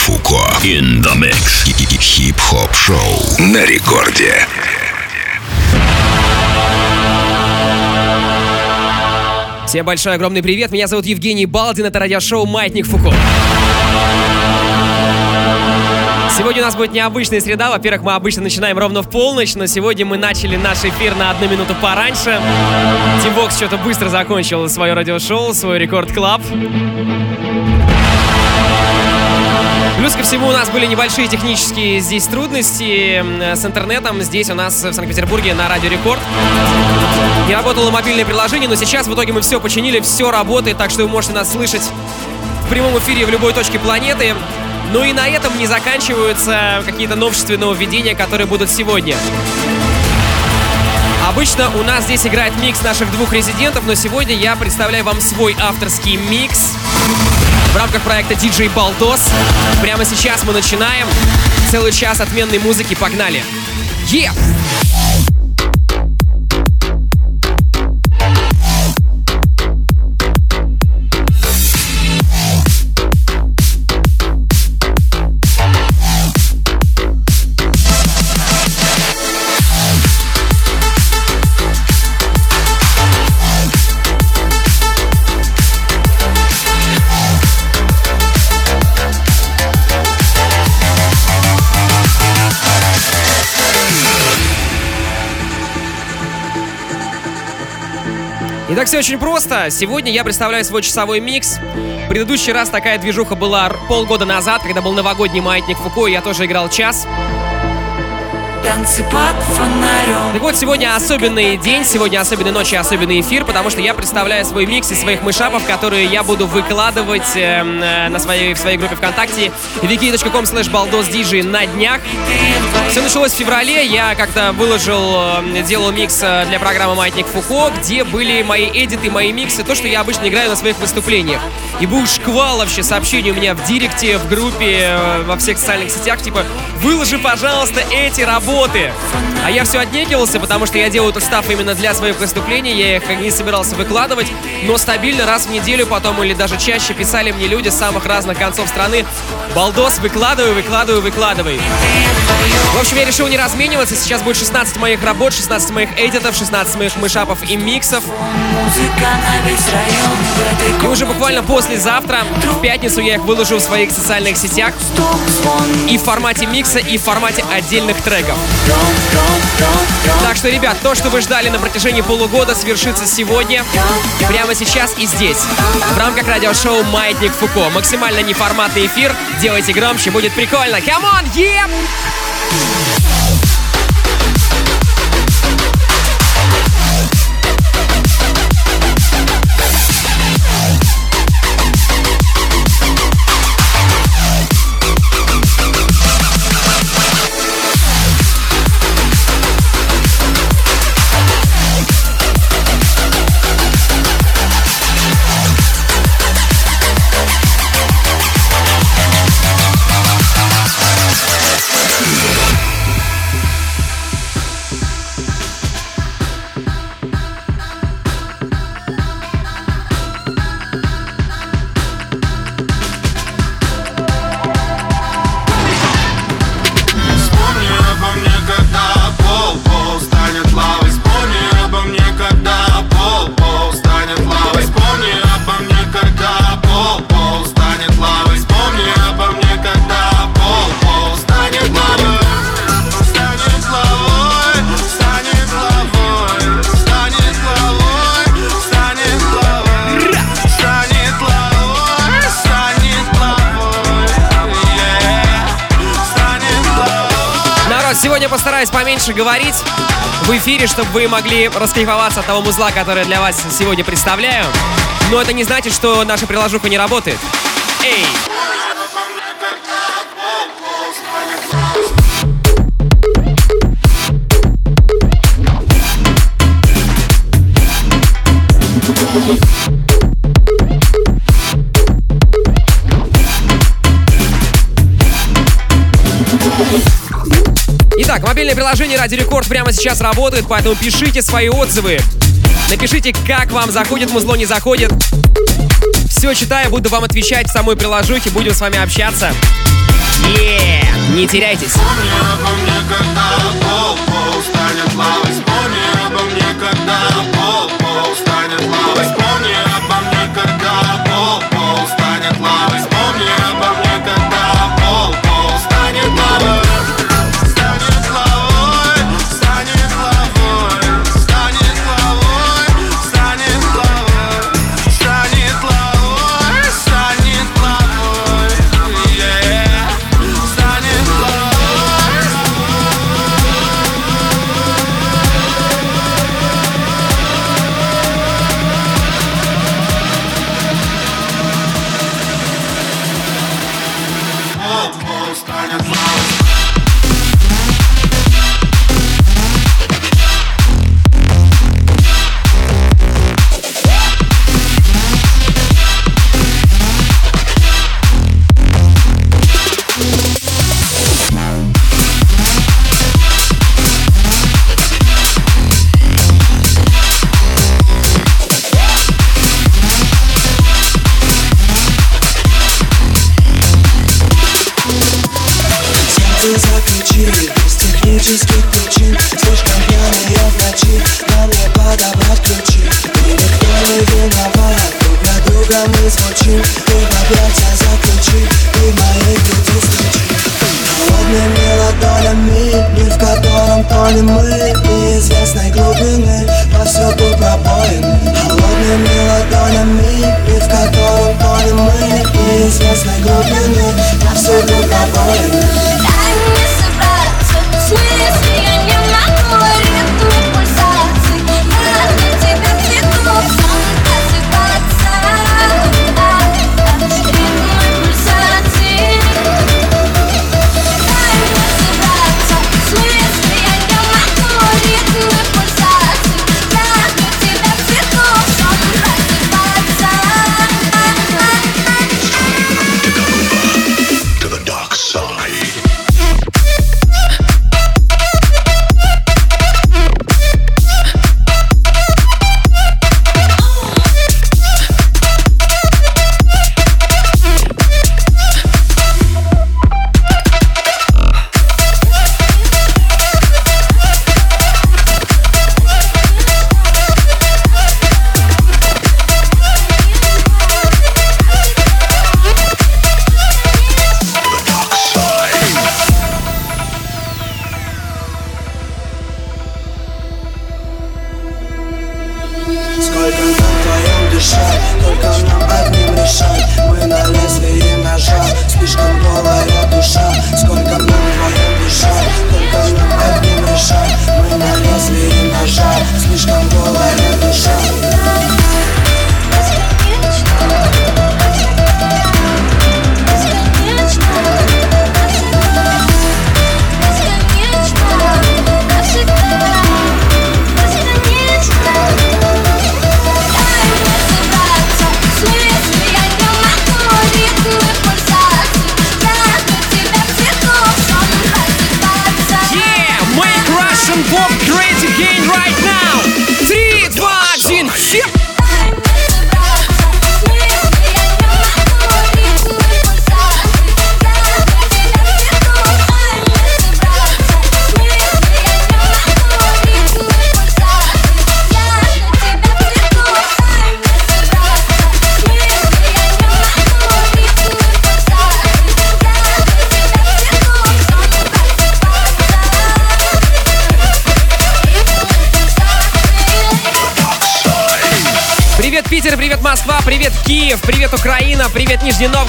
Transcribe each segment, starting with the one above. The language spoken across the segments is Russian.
Фуко. In the mix. Хип-хоп шоу на рекорде. Всем большой огромный привет, меня зовут Евгений Балдин, это радиошоу «Маятник Фуко». Сегодня у нас будет необычная среда. Во-первых, мы обычно начинаем ровно в полночь, но сегодня мы начали наш эфир на одну минуту пораньше. Tim Vox что-то быстро закончил свое радиошоу, свой Record Club. Плюс ко всему у нас были небольшие технические здесь трудности с интернетом. Здесь у нас в Санкт-Петербурге на Радио Рекорд. Не работало мобильное приложение, но сейчас в итоге мы все починили, все работает, так что вы можете нас слышать в прямом эфире в любой точке планеты. Ну и на этом не заканчиваются какие-то новшественные нововведения, которые будут сегодня. Обычно у нас здесь играет микс наших двух резидентов, но сегодня я представляю вам свой авторский микс в рамках проекта DJ Baldos. Прямо сейчас мы начинаем. Целый час отменной музыки. Погнали! Yeah! Итак, все очень просто. Сегодня я представляю свой часовой микс. В предыдущий раз такая движуха была полгода назад, когда был новогодний маятник Фуко, и я тоже играл час танцы под фонарем. Так вот, сегодня особенный день, сегодня особенная ночь и особенный эфир, потому что я представляю свой микс из своих мышапов, которые я буду выкладывать э, э на своей, в своей группе ВКонтакте wiki.com slash baldosdj на днях. Все началось в феврале, я как-то выложил, э, делал микс э, для программы «Маятник Фуко», где были мои эдиты, мои миксы, то, что я обычно играю на своих выступлениях. И был шквал вообще сообщений у меня в директе, в группе, во всех социальных сетях, типа, выложи, пожалуйста, эти работы. А я все отнекивался, потому что я делаю этот став именно для своих выступлений, я их не собирался выкладывать, но стабильно раз в неделю потом или даже чаще писали мне люди с самых разных концов страны «Балдос, выкладывай, выкладывай, выкладывай». В общем, я решил не размениваться, сейчас будет 16 моих работ, 16 моих эдитов, 16 моих мышапов и миксов. И уже буквально послезавтра, в пятницу, я их выложу в своих социальных сетях и в формате микса, и в формате отдельных треков. Так что, ребят, то, что вы ждали на протяжении полугода, свершится сегодня, прямо сейчас и здесь, в рамках радиошоу «Маятник Фуко». Максимально неформатный эфир, делайте громче, будет прикольно. Come on, yeah! Поменьше говорить в эфире, чтобы вы могли раскайфоваться от того музла, который я для вас сегодня представляю. Но это не значит, что наша приложуха не работает. Эй! Итак, мобильное приложение Ради Рекорд прямо сейчас работает, поэтому пишите свои отзывы. Напишите, как вам заходит музло, не заходит. все читаю, буду вам отвечать в самой приложухе, будем с вами общаться. Yeah! Не теряйтесь.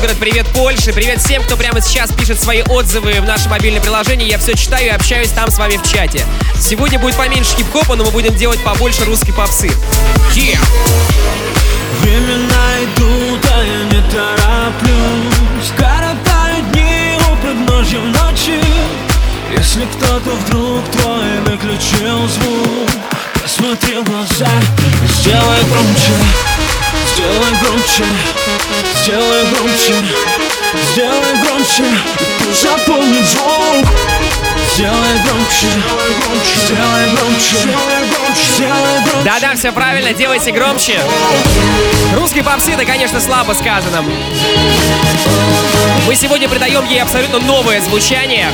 Новгород, привет Польша, привет всем, кто прямо сейчас пишет свои отзывы в наше мобильное приложение. Я все читаю и общаюсь там с вами в чате. Сегодня будет поменьше хип-хопа, но мы будем делать побольше русской попсы. Yeah! Времена идут, а я не тороплюсь Коротаю дни у подножья ночи Если кто-то вдруг твой выключил звук Посмотри в глаза и сделай громче Сделай громче, сделай громче, сделай громче И пусть запомнит звук Сделай громче, сделай громче, сделай громче. Да-да, все правильно, делайте громче. Русский попсы, это, конечно, слабо сказано. Мы сегодня придаем ей абсолютно новое звучание.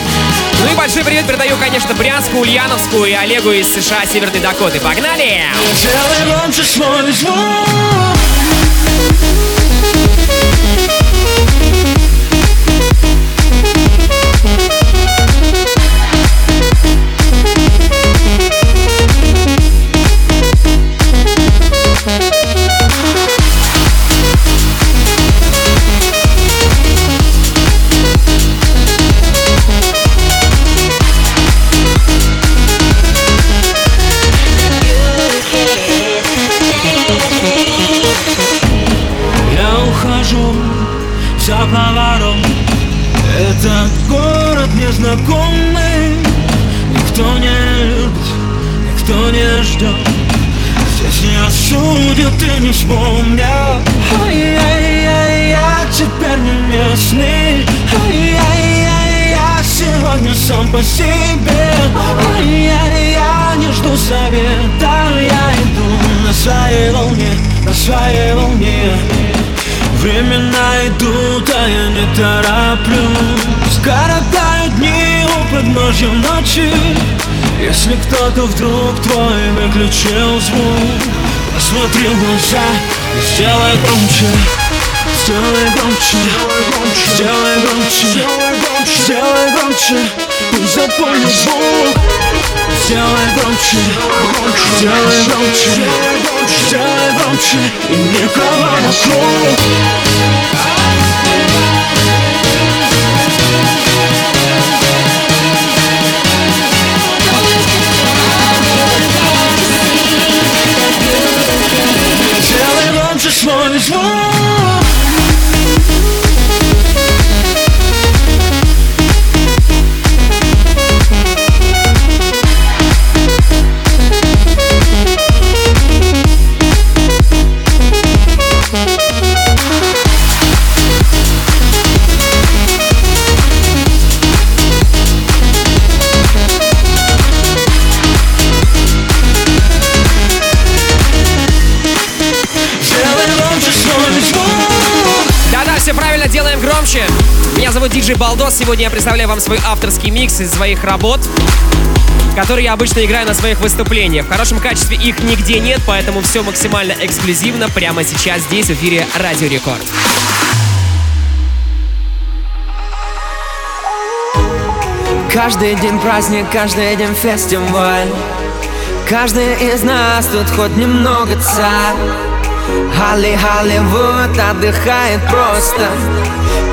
Ну и большой привет передаю, конечно, Брянску, Ульяновску и Олегу из США, Северной Дакоты. Погнали! Сделай громче свой звук. По себе. Ай-яй, я не жду совета Я иду на своей волне, на своей волне. Времена идут, а я не тороплюсь Коротаю дни у подножья ночи. Если кто-то вдруг твой выключил звук Посмотри в глаза и сделай громче Сделай громче, сделай громче, сделай громче Пусть запомнит звук Сделай громче, сделай громче, сделай громче И никого вокруг Сделай громче свой звук Сделай зовут Диджей Балдос. Сегодня я представляю вам свой авторский микс из своих работ, которые я обычно играю на своих выступлениях. В хорошем качестве их нигде нет, поэтому все максимально эксклюзивно прямо сейчас здесь в эфире Радио Рекорд. Каждый день праздник, каждый день фестиваль Каждый из нас тут хоть немного царь Холли Холливуд отдыхает просто.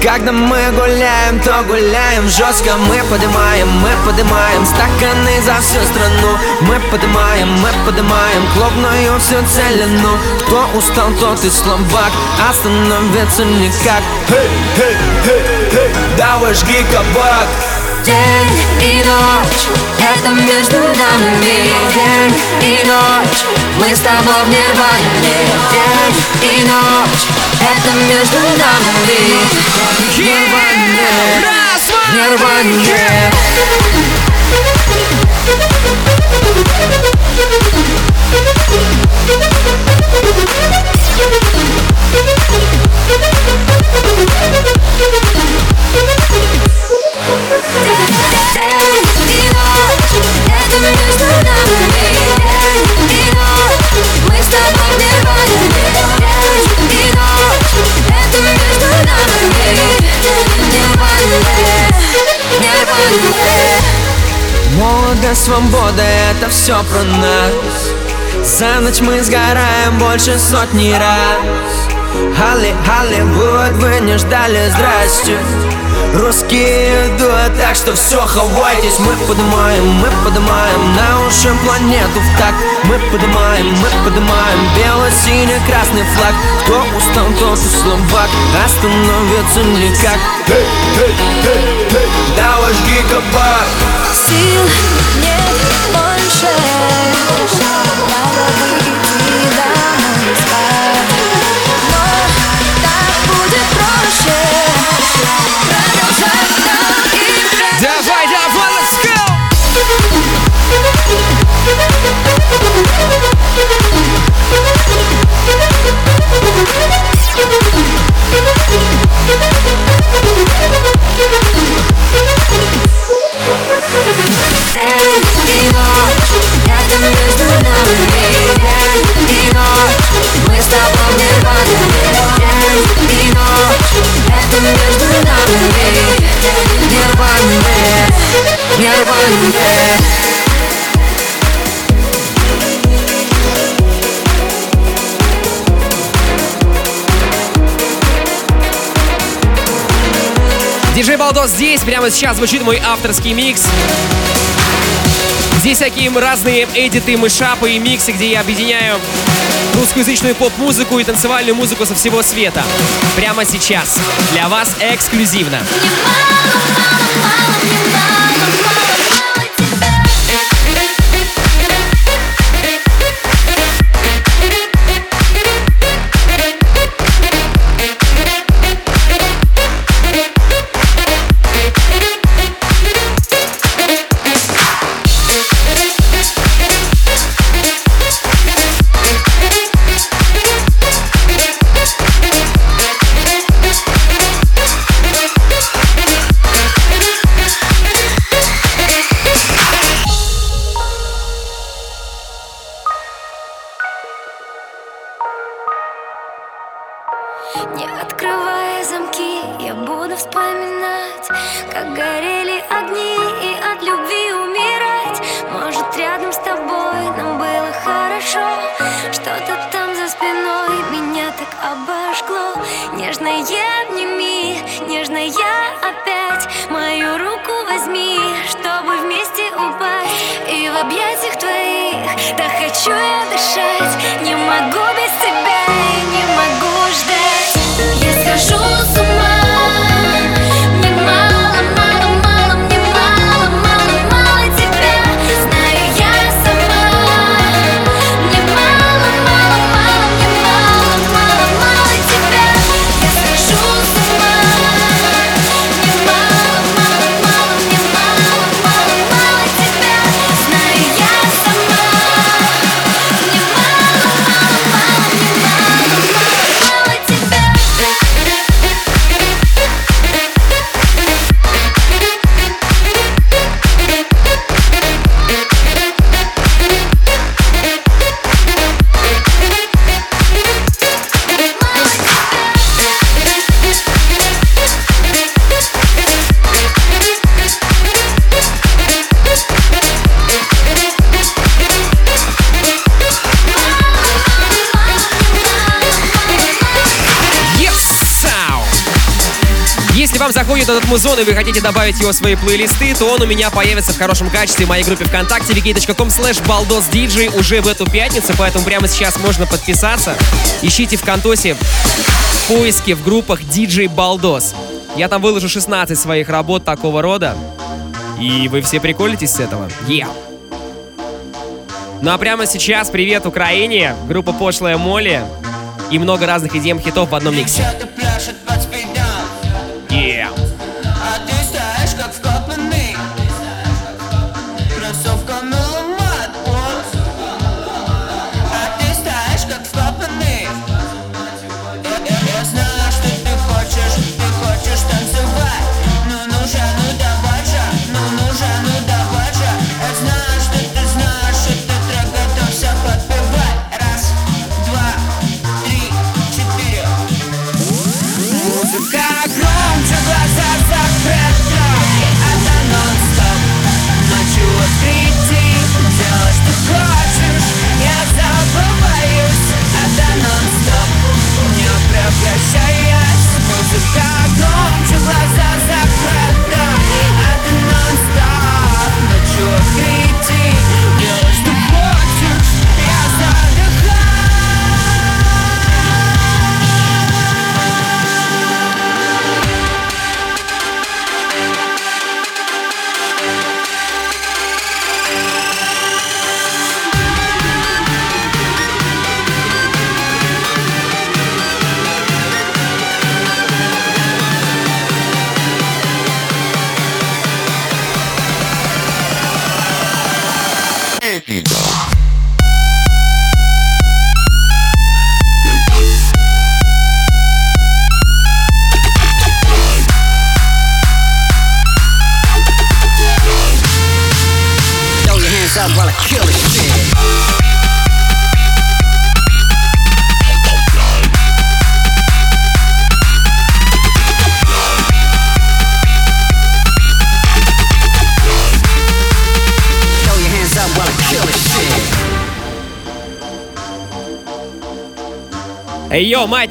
Когда мы гуляем, то гуляем жестко. Мы поднимаем, мы поднимаем стаканы за всю страну. Мы поднимаем, мы поднимаем клубную всю целину Кто устал, тот и слабак, остановиться никак. Хей, хей, хей, хей, давай жги кабак День и ночь, это между нами День и ночь, мы с тобой в нирване День и ночь, это между нами Нирване, нирване. День и Молодость, свобода, это все про нас. За ночь мы сгораем больше сотни раз. Холли, Холливуд, вы не ждали, здрасте Русские идут, так что все, хавайтесь Мы поднимаем, мы поднимаем на уши планету в такт. Мы поднимаем, мы поднимаем бело-синий-красный флаг. Кто устал, тот и слабак, остановиться никак. Давай жги кабак Сил нет больше здесь, прямо сейчас звучит мой авторский микс. Здесь всякие разные эдиты, мышапы и миксы, где я объединяю русскоязычную поп-музыку и танцевальную музыку со всего света. Прямо сейчас. Для вас эксклюзивно. хочу я дышать, не могу заходит этот музон и вы хотите добавить его в свои плейлисты, то он у меня появится в хорошем качестве в моей группе ВКонтакте vk.com slash baldosdj уже в эту пятницу, поэтому прямо сейчас можно подписаться. Ищите ВКонтосе в поиске в группах DJ Балдос. Я там выложу 16 своих работ такого рода. И вы все приколитесь с этого? Yeah. Ну а прямо сейчас привет Украине, группа Пошлая Молли и много разных идей хитов в одном миксе.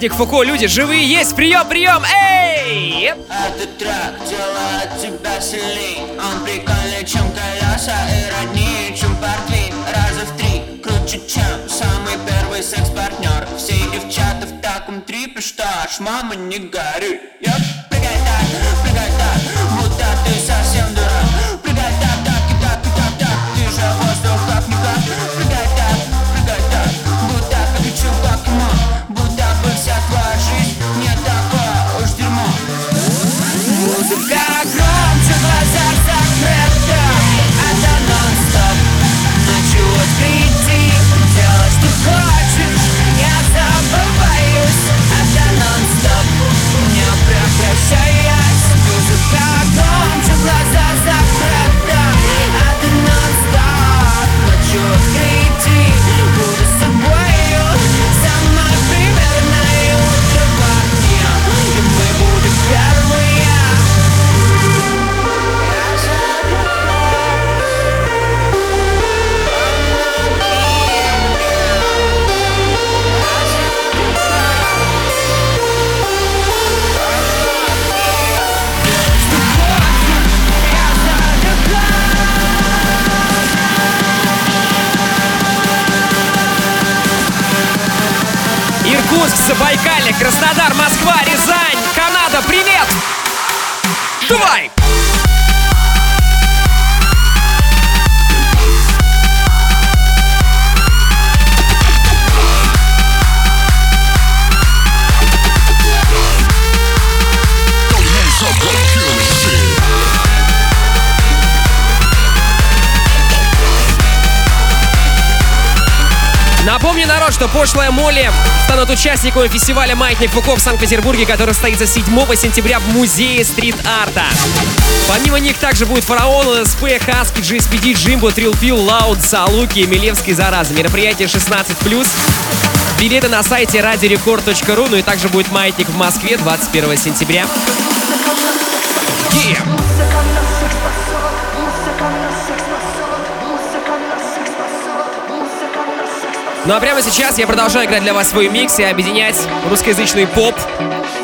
Маятник Фуко, люди живые есть, прием, прием, эй! Этот трек делает тебя сильней. Он прикольнее, чем колеса и роднее, чем портвейн Раза в три круче, чем самый первый секс-партнер Все девчата в таком трипе, что аж мама не горюй прыгай Краснодар, Москва, что пошлая Молли станут участниками фестиваля «Маятник Фуко» в Санкт-Петербурге, который состоится 7 сентября в Музее стрит-арта. Помимо них также будет Фараон, ЛСП, Хаски, GSPD, Джимбо, Трилпил, Лауд, Салуки, Милевский, Зараза. Мероприятие 16+. Билеты на сайте радиорекорд.ру, ну и также будет «Маятник» в Москве 21 сентября. Yeah. Ну а прямо сейчас я продолжаю играть для вас свой микс и объединять русскоязычный поп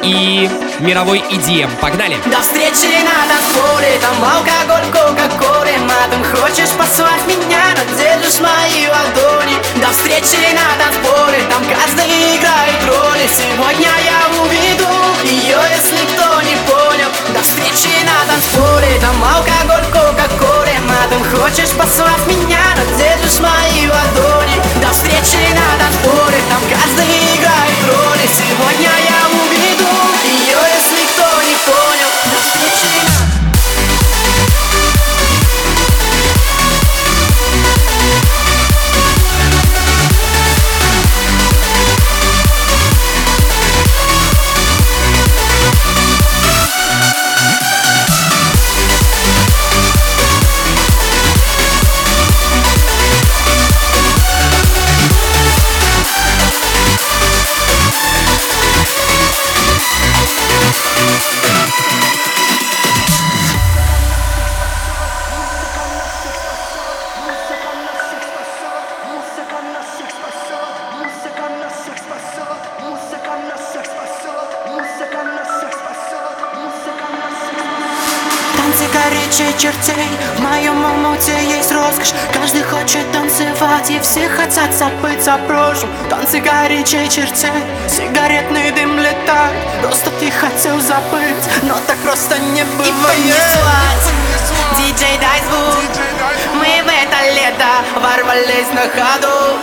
и мировой EDM. Погнали! До встречи на танцполе, там алкоголь, кока-коле Матом хочешь послать меня, но держишь мои ладони До встречи на танцполе, там каждый играет роли Сегодня я уведу ее, если кто не понял До встречи на танцполе, там алкоголь, кока-коле Матом хочешь послать меня, но держишь мои ладони. До встречи на танцполе, там каждый играет роли. Сегодня я уведу ее, если кто не понял. До встречи И все хотят забыть о прошлом Танцы горячей чертей Сигаретный дым летает Просто ты хотел забыть Но так просто не бывает Диджей дай звук Мы в это лето ворвались на ходу.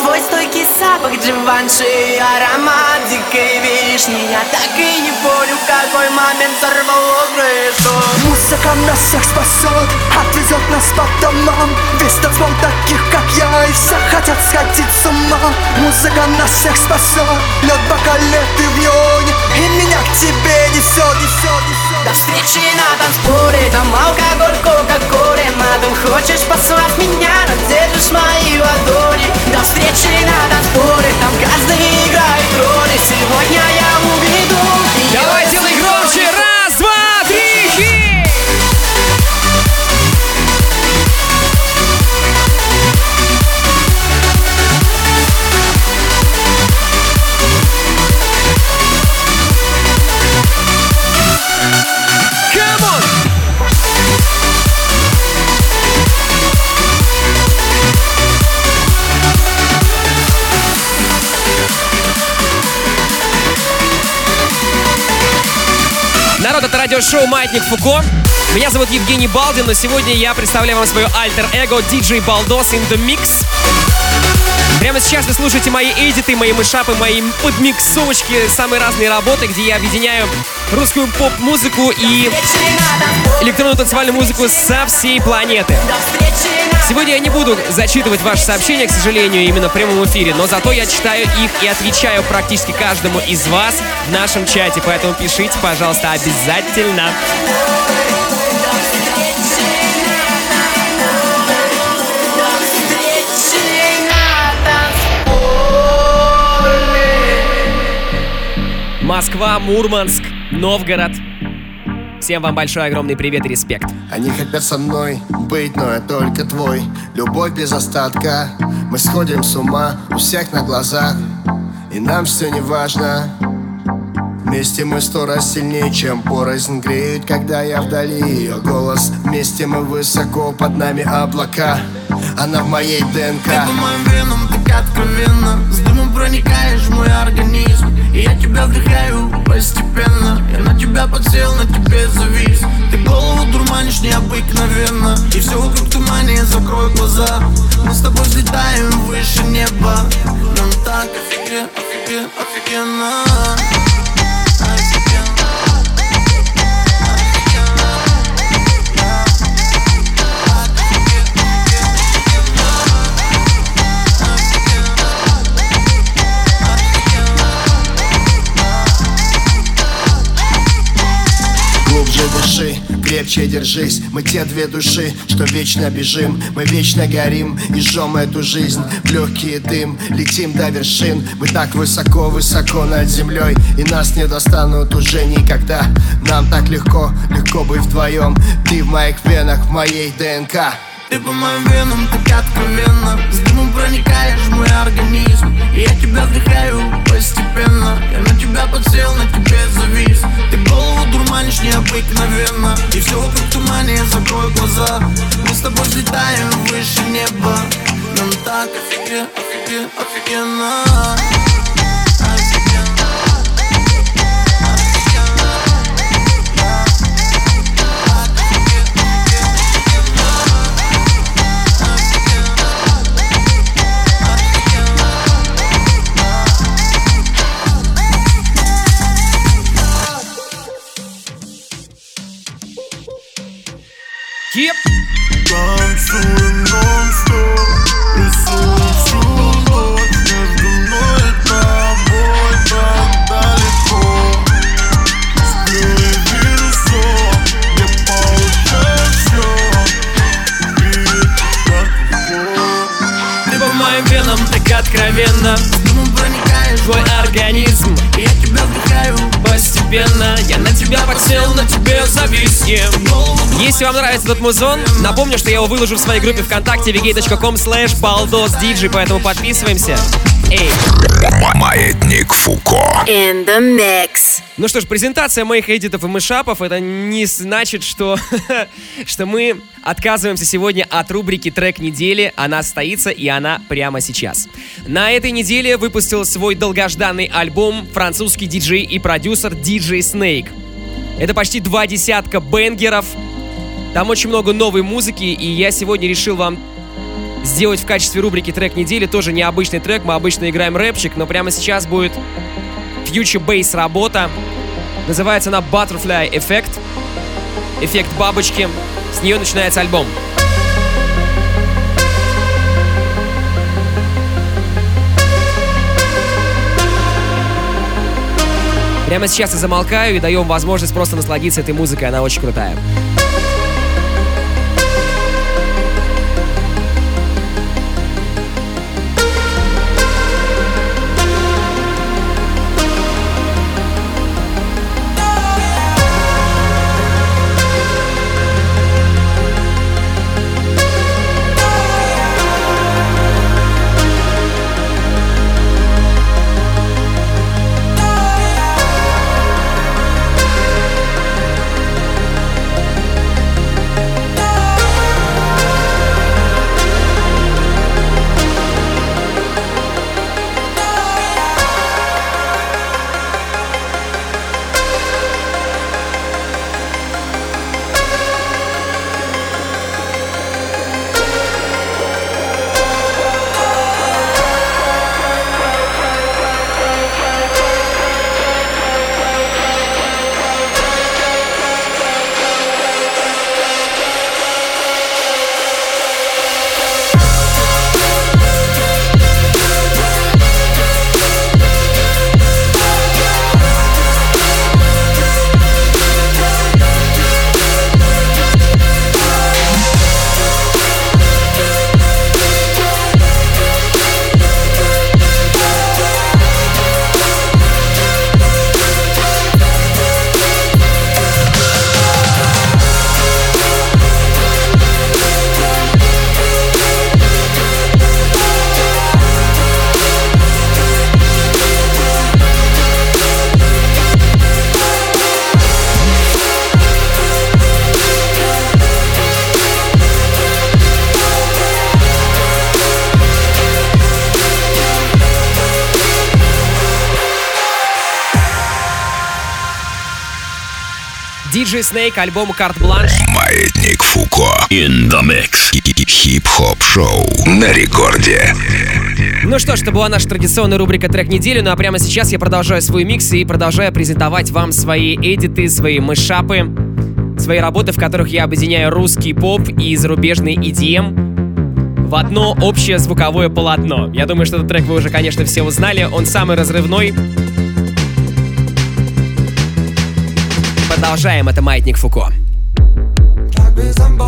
Твой стойкий запах Дживанши Аромат дикой вишни. Я так и не понял, в какой момент сорвало крышу. Музыка нас всех спасет, отвезет нас по домам Весь танцпол таких, как я, и все хотят сходить с ума Музыка нас всех спасет, лед в бокале, ты в неоне. И меня к тебе несет, несет, несет. До встречи на танцполе, там алкоголь, кока-коле. Матом хочешь послать меня, но держишь мои ладони До встречи на танцполе, там каждый играет роли. Сегодня я уведу. Ее, это радиошоу «Маятник Фуко». Меня зовут Евгений Балдин, но сегодня я представляю вам свое альтер-эго DJ Балдос in the Mix. Прямо сейчас вы слушаете мои эдиты, мои мышапы, мои подмиксовочки, самые разные работы, где я объединяю русскую поп-музыку и электронную танцевальную музыку со всей планеты. Сегодня я не буду зачитывать ваши сообщения, к сожалению, именно в прямом эфире, но зато я читаю их и отвечаю практически каждому из вас в нашем чате, поэтому пишите, пожалуйста, обязательно. Москва, Мурманск, Новгород. Всем вам большой огромный привет и респект. Они хотят со мной быть, но я только твой. Любовь без остатка. Мы сходим с ума у всех на глазах. И нам все не важно. Вместе мы сто раз сильнее, чем порознь греют, когда я вдали ее голос. Вместе мы высоко, под нами облака. Она в моей ДНК. Ты по моим венам так откровенно. С дымом проникаешь в мой организм. И я тебя вдыхаю постепенно. Я на тебя подсел, на тебе завис. Ты голову дурманишь необыкновенно. И все вокруг тумане, закрой глаза. Мы с тобой взлетаем выше неба. Нам так офиген, офиген, офигенно крепче держись Мы те две души, что вечно бежим. Мы вечно горим и жжем эту жизнь В легкий дым, летим до вершин Мы так высоко-высоко над землей И нас не достанут уже никогда. Нам так легко, легко быть вдвоем Ты в моих венах, в моей ДНК ты по моим венам так откровенно. С дымом проникаешь в мой организм. И я тебя вдыхаю постепенно. Я на тебя подсел, на тебе завис. Ты голову дурманишь необыкновенно. И все вокруг тумане, закрой глаза. Мы с тобой взлетаем выше неба. Нам так офиген, офиген, офигенно постепенно Я на тебя подсел, на тебе зависем Если вам нравится этот музон, напомню, что я его выложу в своей группе ВКонтакте vk.com slash baldosdj, поэтому подписываемся. Эй! Маятник Фуко. In the mix. Ну что ж, презентация моих эдитов и мышапов это не значит, что, что мы отказываемся сегодня от рубрики «Трек недели». Она состоится, и она прямо сейчас. На этой неделе выпустил свой долгожданный альбом французский диджей и продюсер DJ Snake. Это почти два десятка бенгеров. Там очень много новой музыки, и я сегодня решил вам сделать в качестве рубрики трек недели тоже необычный трек. Мы обычно играем рэпчик, но прямо сейчас будет Future Bass работа. Называется она Butterfly Effect. Эффект бабочки. С нее начинается альбом. Прямо сейчас я замолкаю и даю вам возможность просто насладиться этой музыкой, она очень крутая. DJ Snake, альбом «Карт Бланш». Маятник Фуко. In the mix. Хип-хоп шоу на рекорде. Ну что ж, это была наша традиционная рубрика «Трек недели», ну а прямо сейчас я продолжаю свой микс и продолжаю презентовать вам свои эдиты, свои мышапы, свои работы, в которых я объединяю русский поп и зарубежный EDM в одно общее звуковое полотно. Я думаю, что этот трек вы уже, конечно, все узнали. Он самый разрывной. Продолжаем. Это «Маятник Фуко». Так беззаботно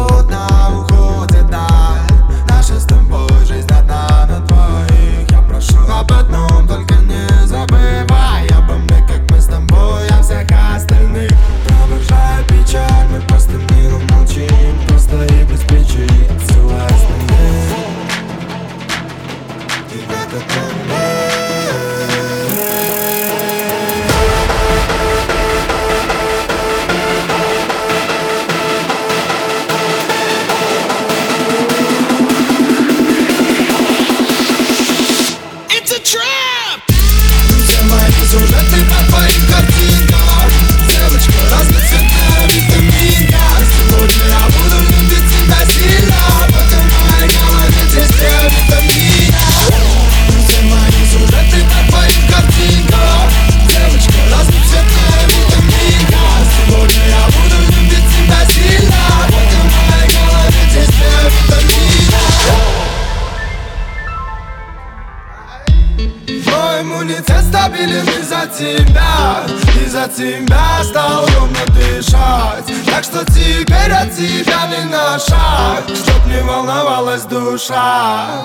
что теперь от тебя не на шаг Чтоб не волновалась душа.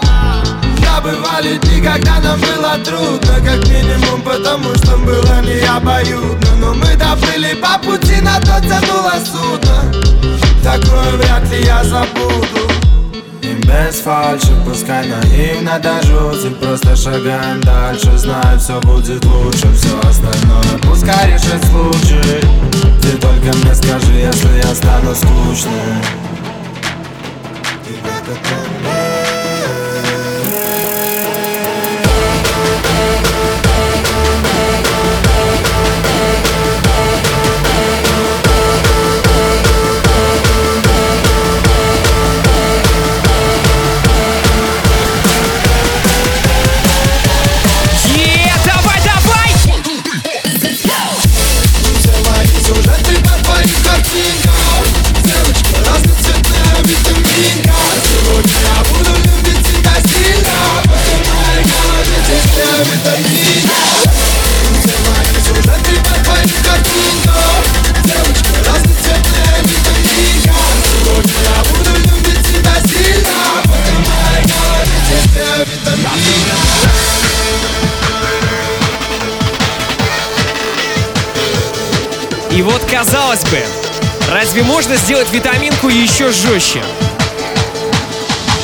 Да, бывали дни, когда нам было трудно Как минимум потому, что было не обоюдно Но мы доплыли по пути, на то тянуло судно. Такое вряд ли я забуду без фальши, пускай наивно до жути Просто шагаем дальше, знаю, все будет лучше Все остальное пускай решит случай. Ты только мне скажи, если я стану скучным. И в И вот, казалось бы, разве можно сделать витаминку еще жестче?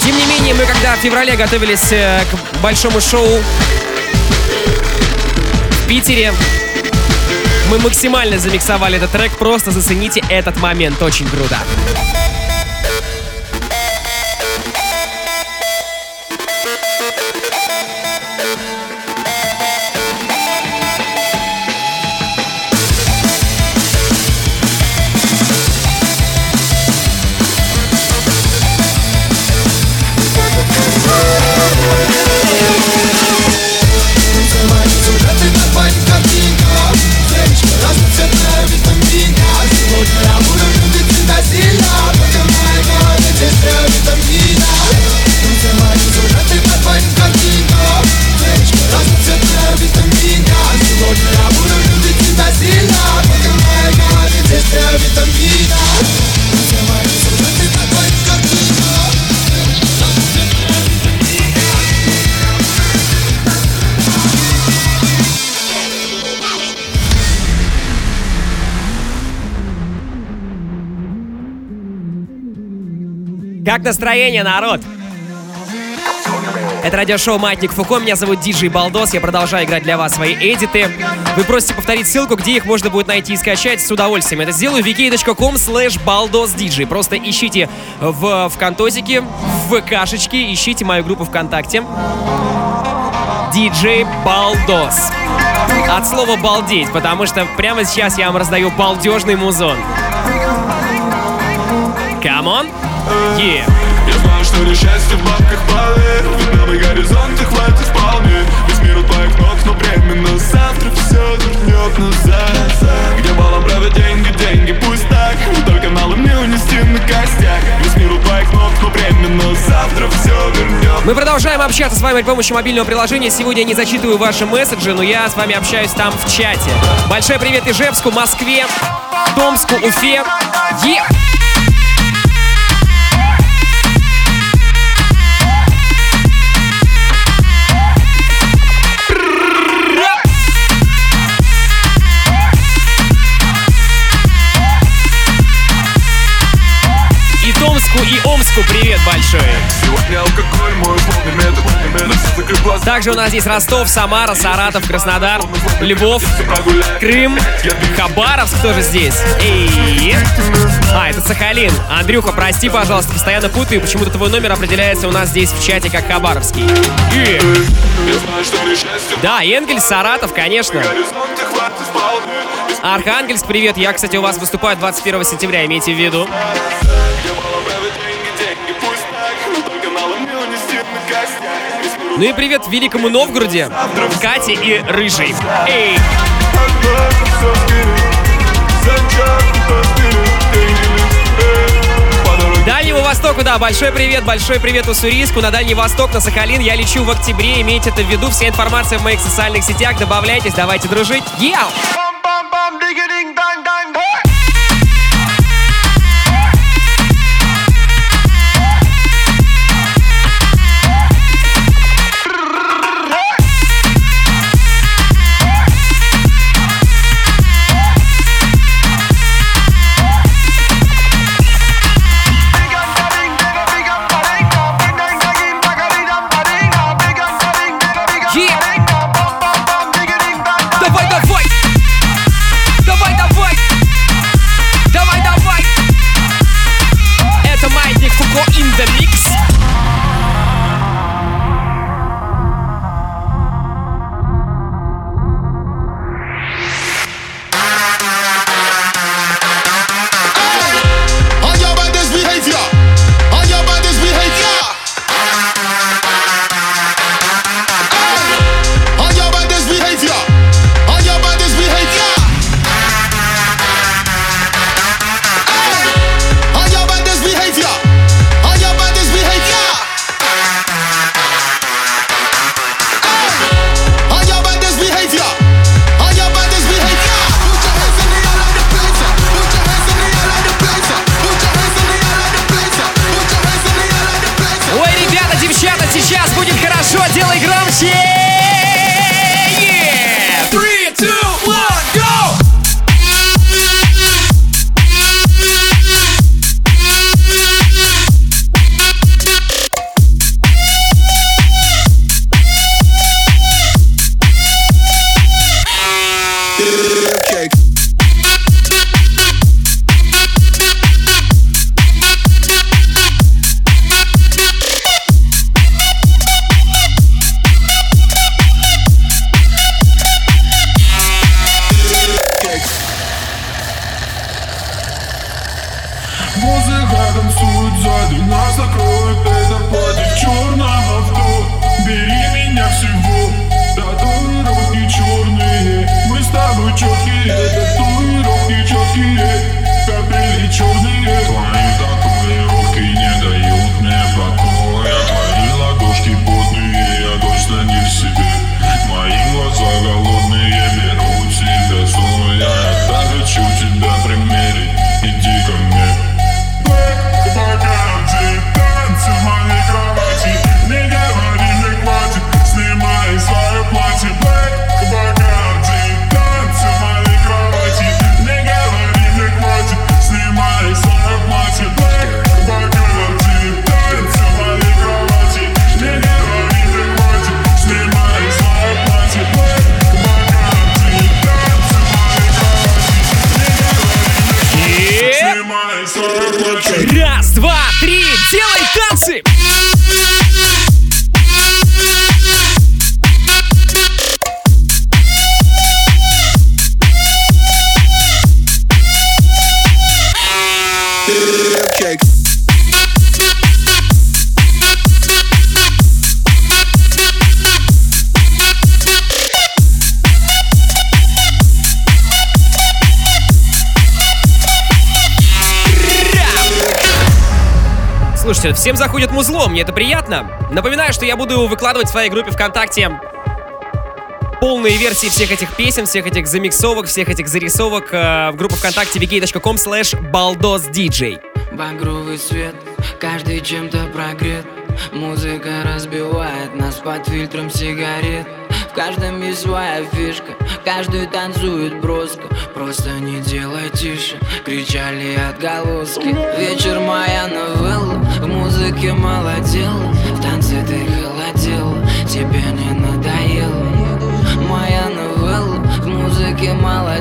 Тем не менее, мы когда в феврале готовились э, к большому шоу в Питере, мы максимально замиксовали этот трек, просто зацените этот момент, очень круто. Как настроение, народ? Это радиошоу «Маятник Фуко», меня зовут Диджей Балдос, я продолжаю играть для вас свои эдиты. Вы просите повторить ссылку, где их можно будет найти и скачать с удовольствием. Это сделаю vk.com slash baldosdj. Просто ищите в ВКонтосике, в ВКшечке, ищите мою группу ВКонтакте. DJ Балдос. От слова «балдеть», потому что прямо сейчас я вам раздаю балдежный музон. Come on. Yeah. Я знаю, что ли счастье в бабках поверь Ведь новый горизонт хватит вполне Весь мир у твоих ног, но временно Завтра все вернет назад Где балом правят деньги, деньги, пусть так Только мало мне унести на костях Весь мир у твоих ног, но временно Завтра все вернет Мы продолжаем общаться с вами при помощи мобильного приложения. Сегодня я не зачитываю ваши месседжи, но я с вами общаюсь там в чате. Большой привет Ижевску, Москве, Томску, Уфе. Е! И Омску привет большой. Сегодня алкоголь, мой метод Также у нас здесь Ростов, Самара, Саратов, Краснодар, Львов, Крым, Хабаровск тоже здесь. Эй! А, это Сахалин. Андрюха, прости, пожалуйста, постоянно путаю, почему-то твой номер определяется у нас здесь в чате как Хабаровский. В Да, Энгельс, Саратов, конечно. Архангельск, привет. Я, кстати, у вас выступаю 21 сентября, имейте в виду. Ну и привет Великому Новгороде, Кате и Рыжей. Эй! Дальнему Востоку, да, большой привет, большой привет Уссурийску, на Дальний Восток, на Сахалин. Я лечу в октябре, имейте это в виду. Вся информация в моих социальных сетях, добавляйтесь, давайте дружить. Яу! Всем заходит музло, мне это приятно. Напоминаю, что я буду выкладывать в своей группе ВКонтакте полные версии всех этих песен, всех этих замиксовок, всех этих зарисовок э, в группу ВКонтакте vk.com slash baldosdj. Багровый свет, каждый чем-то прогрет Музыка разбивает нас под фильтром сигарет В каждом есть своя фишка, каждый танцует броско. Просто не делай тише, кричали отголоски. Вечер моя новелла, в музыке мало дела В танце ты холодела, тебе не надоело. Моя новелла, в музыке мало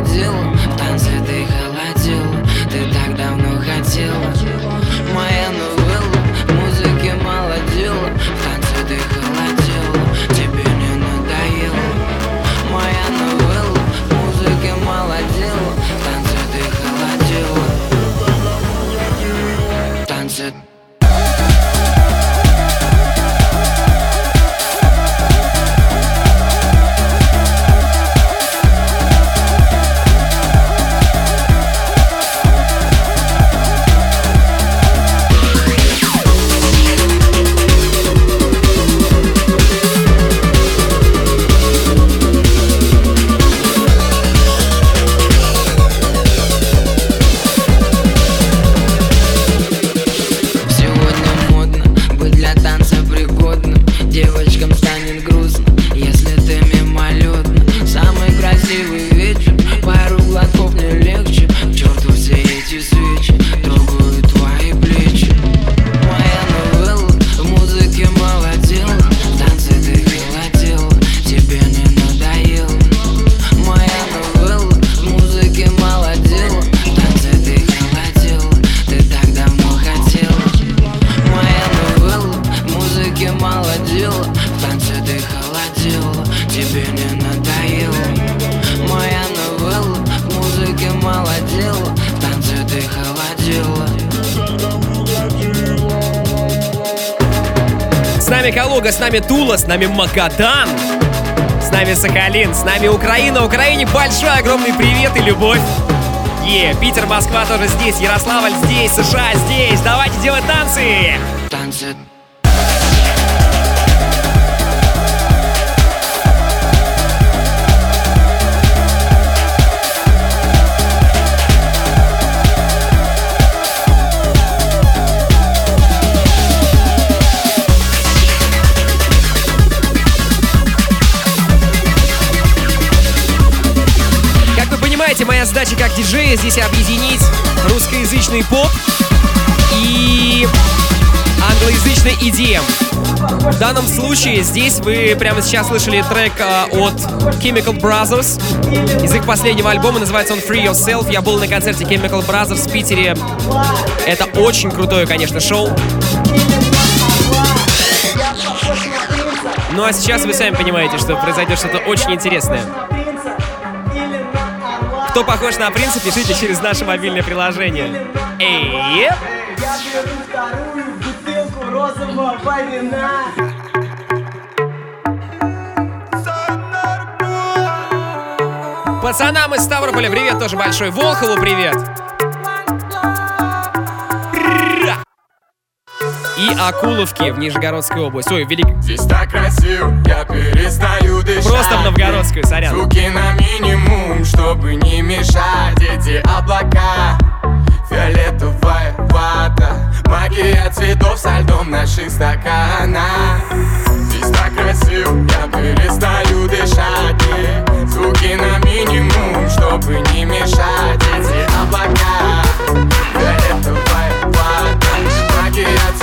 нами Магадан, с нами Сахалин, с нами Украина. Украине большой, огромный привет и любовь. Е, Питер, Москва тоже здесь, Ярославль здесь, США здесь. Давайте делать танцы! Танцы моя задача как диджея здесь объединить русскоязычный поп и англоязычный EDM. В данном случае здесь вы прямо сейчас слышали трек а, от Chemical Brothers из их последнего альбома, называется он Free Yourself. Я был на концерте Chemical Brothers в Питере. Это очень крутое, конечно, шоу. Ну а сейчас вы сами понимаете, что произойдет что-то очень интересное. Кто похож на принца, пишите через наше мобильное приложение. Эй! Пацанам из Ставрополя привет тоже большой. Волхову привет. И Акуловки в Нижегородской области. Ой, велик... Здесь так красиво, я перестаю дышать Просто в Новгородскую, сорян. Звуки на минимум, чтобы не мешать Эти облака, фиолетовая вата Магия цветов со льдом наших стаканах Здесь так красиво, я перестаю дышать. Звуки на минимум, чтобы не мешать Эти облака, фиолетовая вата Магия цветов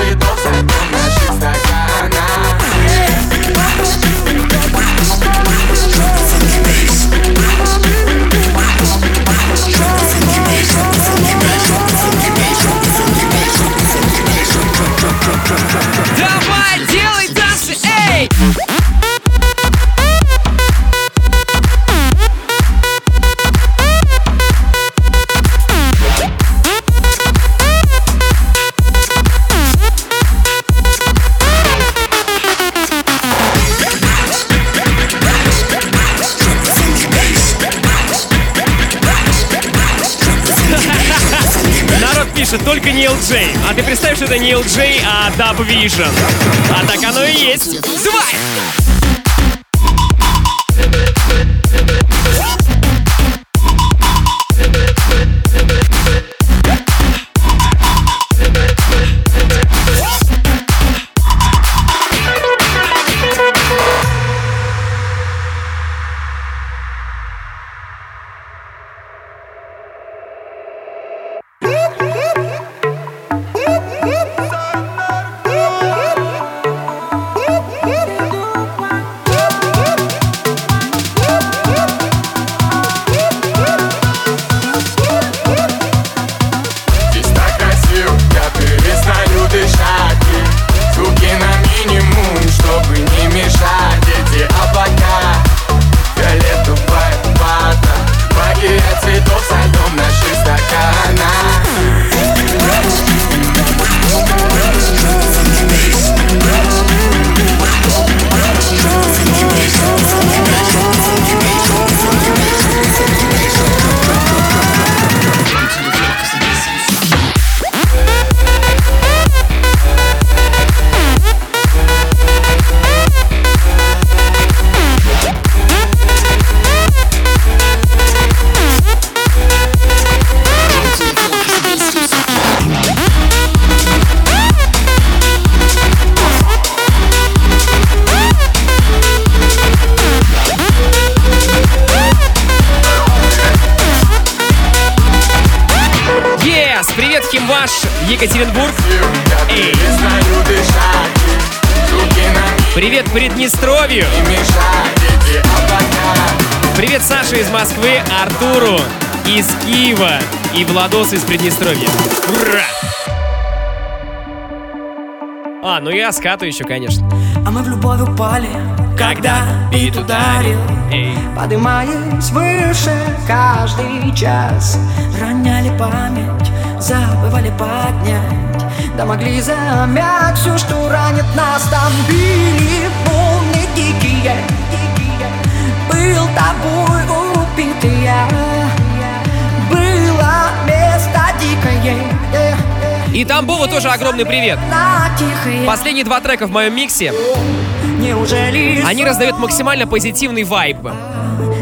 LJ. А ты представь, что это не LJ, а Dub Vision. А так оно и есть. Давай! Екатеринбург. Эй. Привет Приднестровью. Привет Саше из Москвы, Артуру из Киева и Владос из Приднестровья. Ура! А, ну и Аскату еще, конечно. А мы в любовь упали, когда бит ударил Эй. Подымаясь выше каждый час Роняли память забывали поднять. Да могли замять все, что ранит нас. Там били волны дикие, Был тобой убитый я Было место дикое. И там было тоже огромный привет. Последние два трека в моем миксе, они раздают максимально позитивный вайб.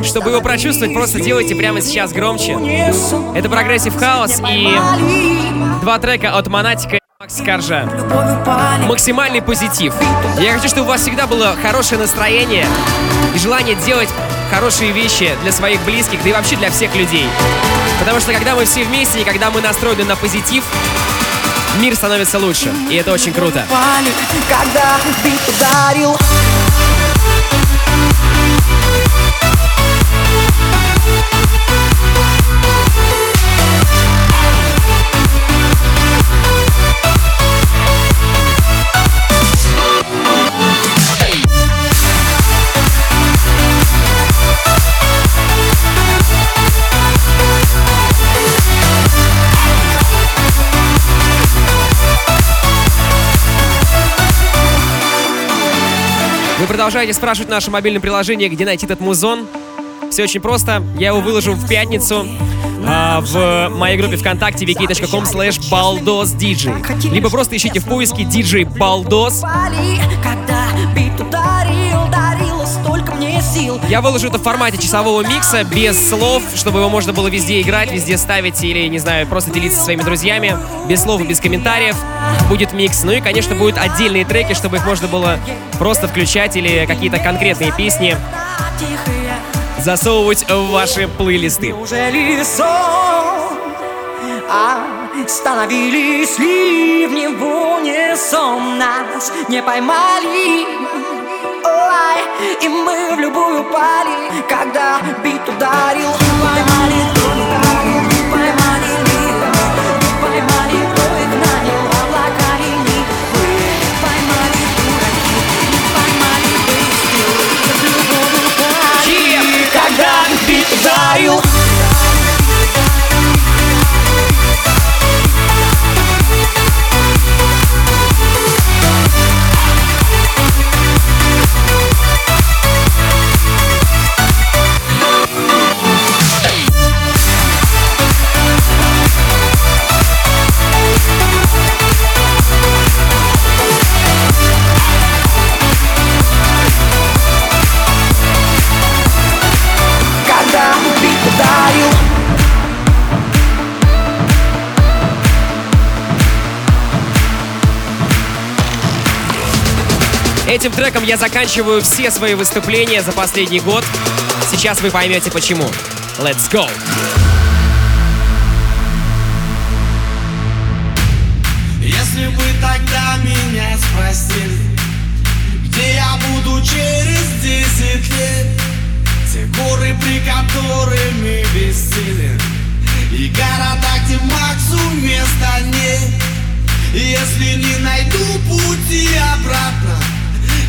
Чтобы его прочувствовать, просто делайте прямо сейчас громче. Это progressive house и два трека от Монатика Макс Коржа. Максимальный позитив. Я хочу, чтобы у вас всегда было хорошее настроение и желание делать хорошие вещи для своих близких, да и вообще для всех людей. Потому что когда мы все вместе и когда мы настроены на позитив, мир становится лучше. И это очень круто. Когда бит ударил Вы продолжаете спрашивать в нашем мобильном приложении, где найти этот музон. Все очень просто. Я его выложу в пятницу а, в моей группе ВКонтакте wiki.com slash baldosdj. Либо просто ищите в поиске DJ Baldos. Я выложу это в формате часового микса, без слов, чтобы его можно было везде играть, везде ставить или, не знаю, просто делиться со своими друзьями. Без слов и без комментариев будет микс. Ну и, конечно, будут отдельные треки, чтобы их можно было просто включать или какие-то конкретные песни засовывать в ваши плейлисты. Неужели сон, а становились ливни в унисон Нас не поймали Ой, и мы в любую пали Когда бит ударил Этим треком я заканчиваю все свои выступления за последний год. Сейчас вы поймете почему. Let's go! Если бы тогда меня спросили Где я буду через десять лет Те горы, при которыми бессилен И города, где Максу места нет Если не найду пути обратно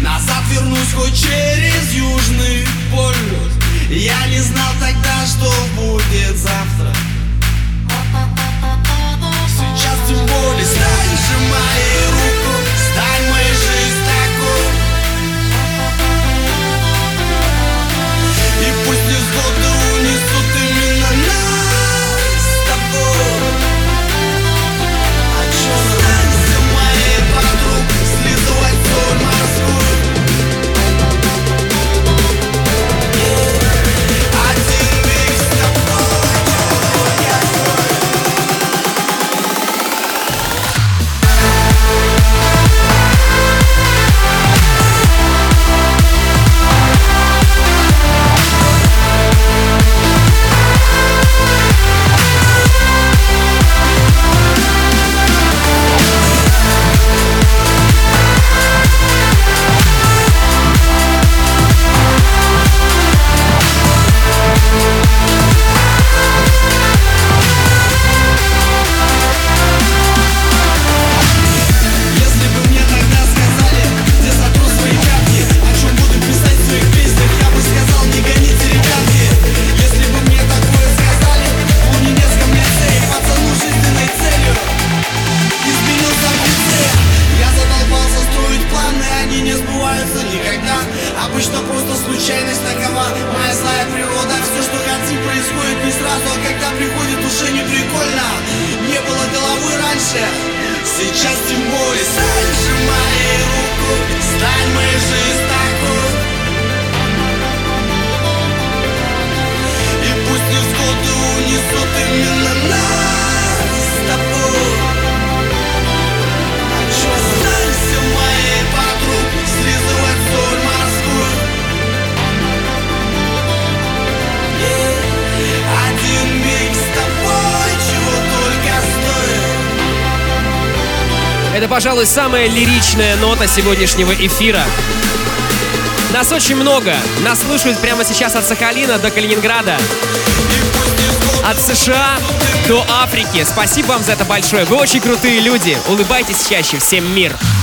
Назад вернусь хоть через южный полюс Я не знал тогда, что будет завтра. Сейчас тем более стань моей рукой Стань моей жизнь такой И пусть невзгоды пожалуй, самая лиричная нота сегодняшнего эфира. Нас очень много. Нас слушают прямо сейчас от Сахалина до Калининграда. От США до Африки. Спасибо вам за это большое. Вы очень крутые люди. Улыбайтесь чаще. Всем мир. Где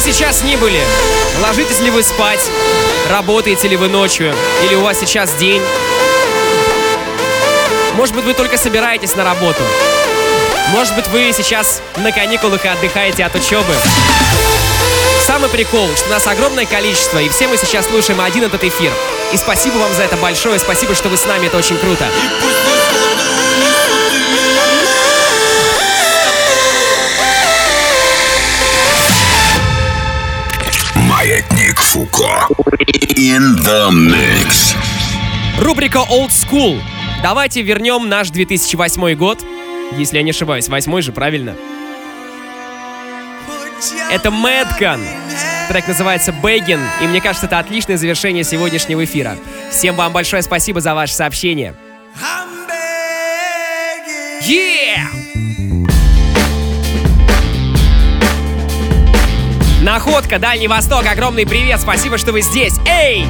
сейчас ни были, ложитесь ли вы спать, работаете ли вы ночью, или у вас сейчас день. Может быть, вы только собираетесь на работу. Может быть, вы сейчас на каникулах и отдыхаете от учебы. Самый прикол, что нас огромное количество, и все мы сейчас слушаем один этот эфир. И спасибо вам за это большое, спасибо, что вы с нами, это очень круто. Маятник Фуко. In the mix. Рубрика Old School. Давайте вернем наш 2008 год. Если я не ошибаюсь, восьмой же, правильно? Это Мэдкан. Трек называется Бэггин, и мне кажется, это отличное завершение сегодняшнего эфира. Всем вам большое спасибо за ваше сообщение. Yeah! Находка, Дальний Восток, огромный привет, спасибо, что вы здесь. Эй!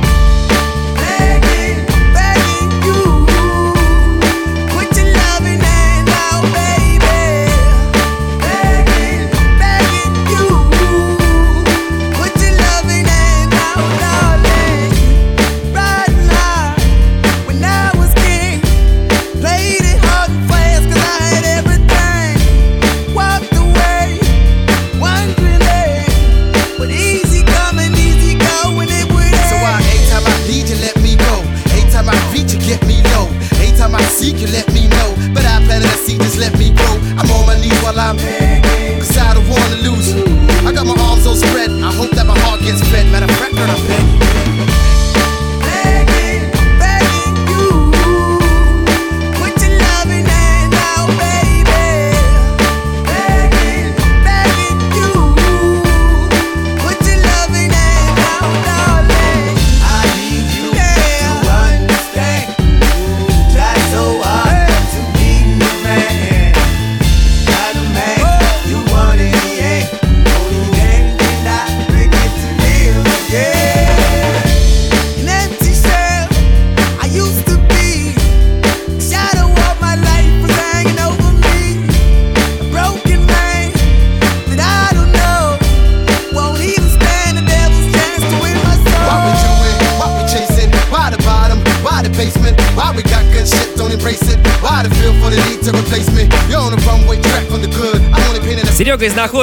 turn a bitch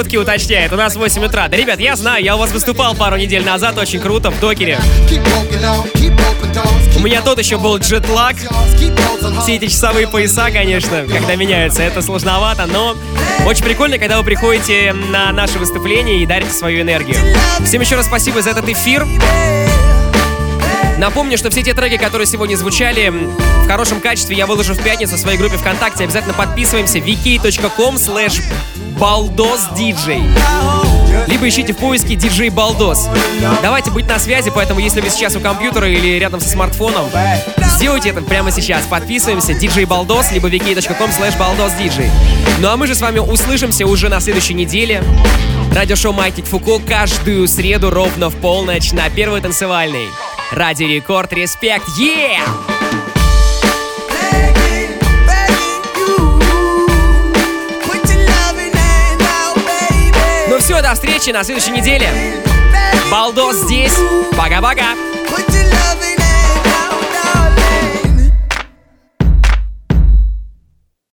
Находки уточняет, у нас 8 утра. Да, ребят, я знаю, я у вас выступал пару недель назад, очень круто, в докере. У меня тот еще был джетлаг. Все эти часовые пояса, конечно, когда меняются, это сложновато, но очень прикольно, когда вы приходите на наше выступление и дарите свою энергию. Всем еще раз спасибо за этот эфир. Напомню, что все те треки, которые сегодня звучали, в хорошем качестве я выложу в пятницу в своей группе ВКонтакте. Обязательно подписываемся wiki.com slash baldosdj либо ищите в поиске DJ Балдос. Давайте быть на связи, поэтому если вы сейчас у компьютера или рядом со смартфоном, сделайте это прямо сейчас. Подписываемся DJ Балдос, либо wiki.com slash baldosdj. Ну а мы же с вами услышимся уже на следующей неделе. Радиошоу Маятник Фуко каждую среду ровно в полночь на первой танцевальной. Ради Рекорд, респект, yeah! Все, до встречи на следующей неделе. Балдос здесь. Пока-пока.